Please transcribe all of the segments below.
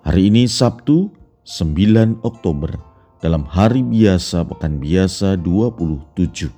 Hari ini Sabtu 9 Oktober dalam hari biasa pekan biasa 27.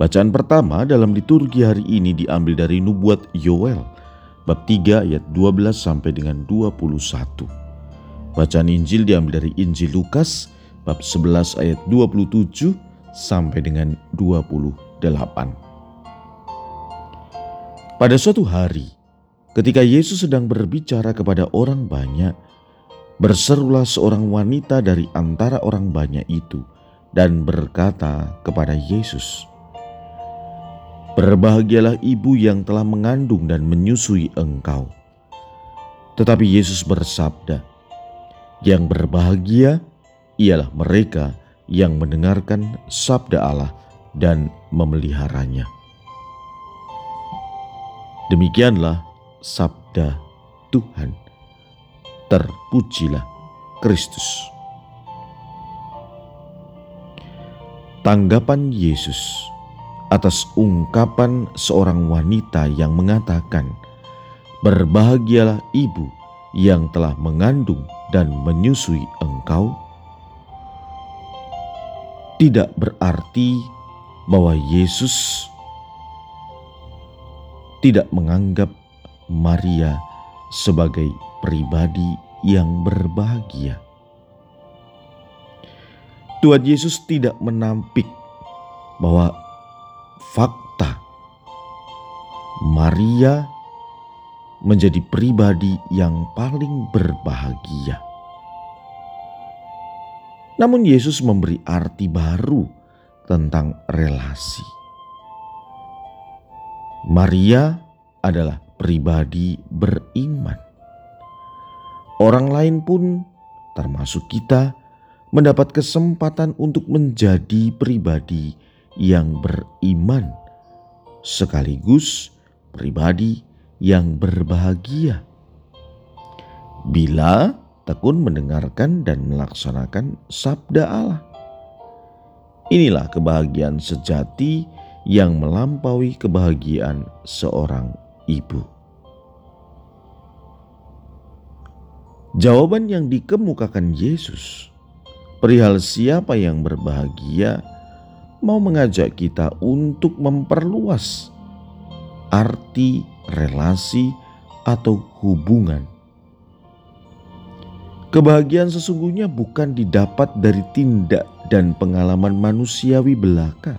Bacaan pertama dalam liturgi hari ini diambil dari nubuat Yoel bab 3 ayat 12 sampai dengan 21. Bacaan Injil diambil dari Injil Lukas bab 11 ayat 27 sampai dengan 28. Pada suatu hari, Ketika Yesus sedang berbicara kepada orang banyak, berserulah seorang wanita dari antara orang banyak itu dan berkata kepada Yesus, "Berbahagialah ibu yang telah mengandung dan menyusui engkau." Tetapi Yesus bersabda, "Yang berbahagia ialah mereka yang mendengarkan sabda Allah dan memeliharanya." Demikianlah sabda Tuhan. Terpujilah Kristus. Tanggapan Yesus atas ungkapan seorang wanita yang mengatakan, "Berbahagialah ibu yang telah mengandung dan menyusui engkau." Tidak berarti bahwa Yesus tidak menganggap Maria sebagai pribadi yang berbahagia. Tuhan Yesus tidak menampik bahwa fakta Maria menjadi pribadi yang paling berbahagia. Namun Yesus memberi arti baru tentang relasi. Maria adalah pribadi beriman. Orang lain pun, termasuk kita, mendapat kesempatan untuk menjadi pribadi yang beriman, sekaligus pribadi yang berbahagia. Bila tekun mendengarkan dan melaksanakan sabda Allah, inilah kebahagiaan sejati yang melampaui kebahagiaan seorang ibu. Jawaban yang dikemukakan Yesus perihal siapa yang berbahagia mau mengajak kita untuk memperluas arti relasi atau hubungan. Kebahagiaan sesungguhnya bukan didapat dari tindak dan pengalaman manusiawi belaka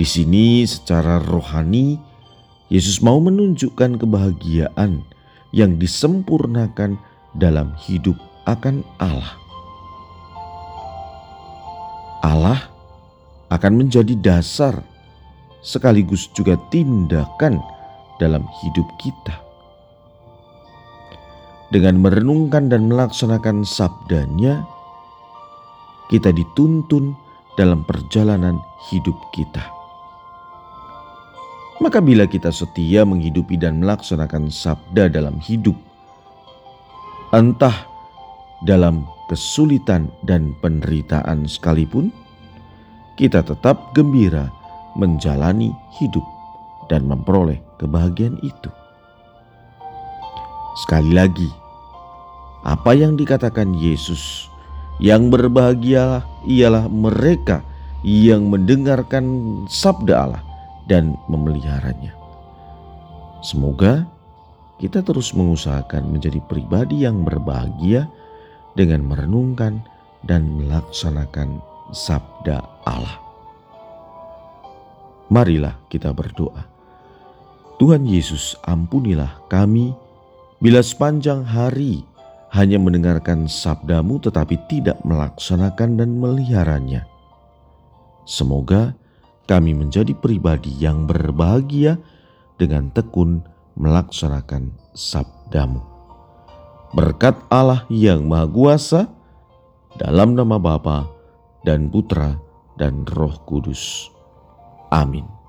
di sini, secara rohani, Yesus mau menunjukkan kebahagiaan yang disempurnakan dalam hidup akan Allah. Allah akan menjadi dasar sekaligus juga tindakan dalam hidup kita. Dengan merenungkan dan melaksanakan sabdanya, kita dituntun dalam perjalanan hidup kita. Maka bila kita setia menghidupi dan melaksanakan sabda dalam hidup, entah dalam kesulitan dan penderitaan sekalipun, kita tetap gembira menjalani hidup dan memperoleh kebahagiaan itu. Sekali lagi, apa yang dikatakan Yesus, yang berbahagia ialah mereka yang mendengarkan sabda Allah dan memeliharanya. Semoga kita terus mengusahakan menjadi pribadi yang berbahagia dengan merenungkan dan melaksanakan sabda Allah. Marilah kita berdoa. Tuhan Yesus, ampunilah kami bila sepanjang hari hanya mendengarkan sabdamu tetapi tidak melaksanakan dan meliharanya. Semoga kami menjadi pribadi yang berbahagia dengan tekun melaksanakan sabdamu. Berkat Allah yang Maha Kuasa, dalam nama Bapa dan Putra dan Roh Kudus. Amin.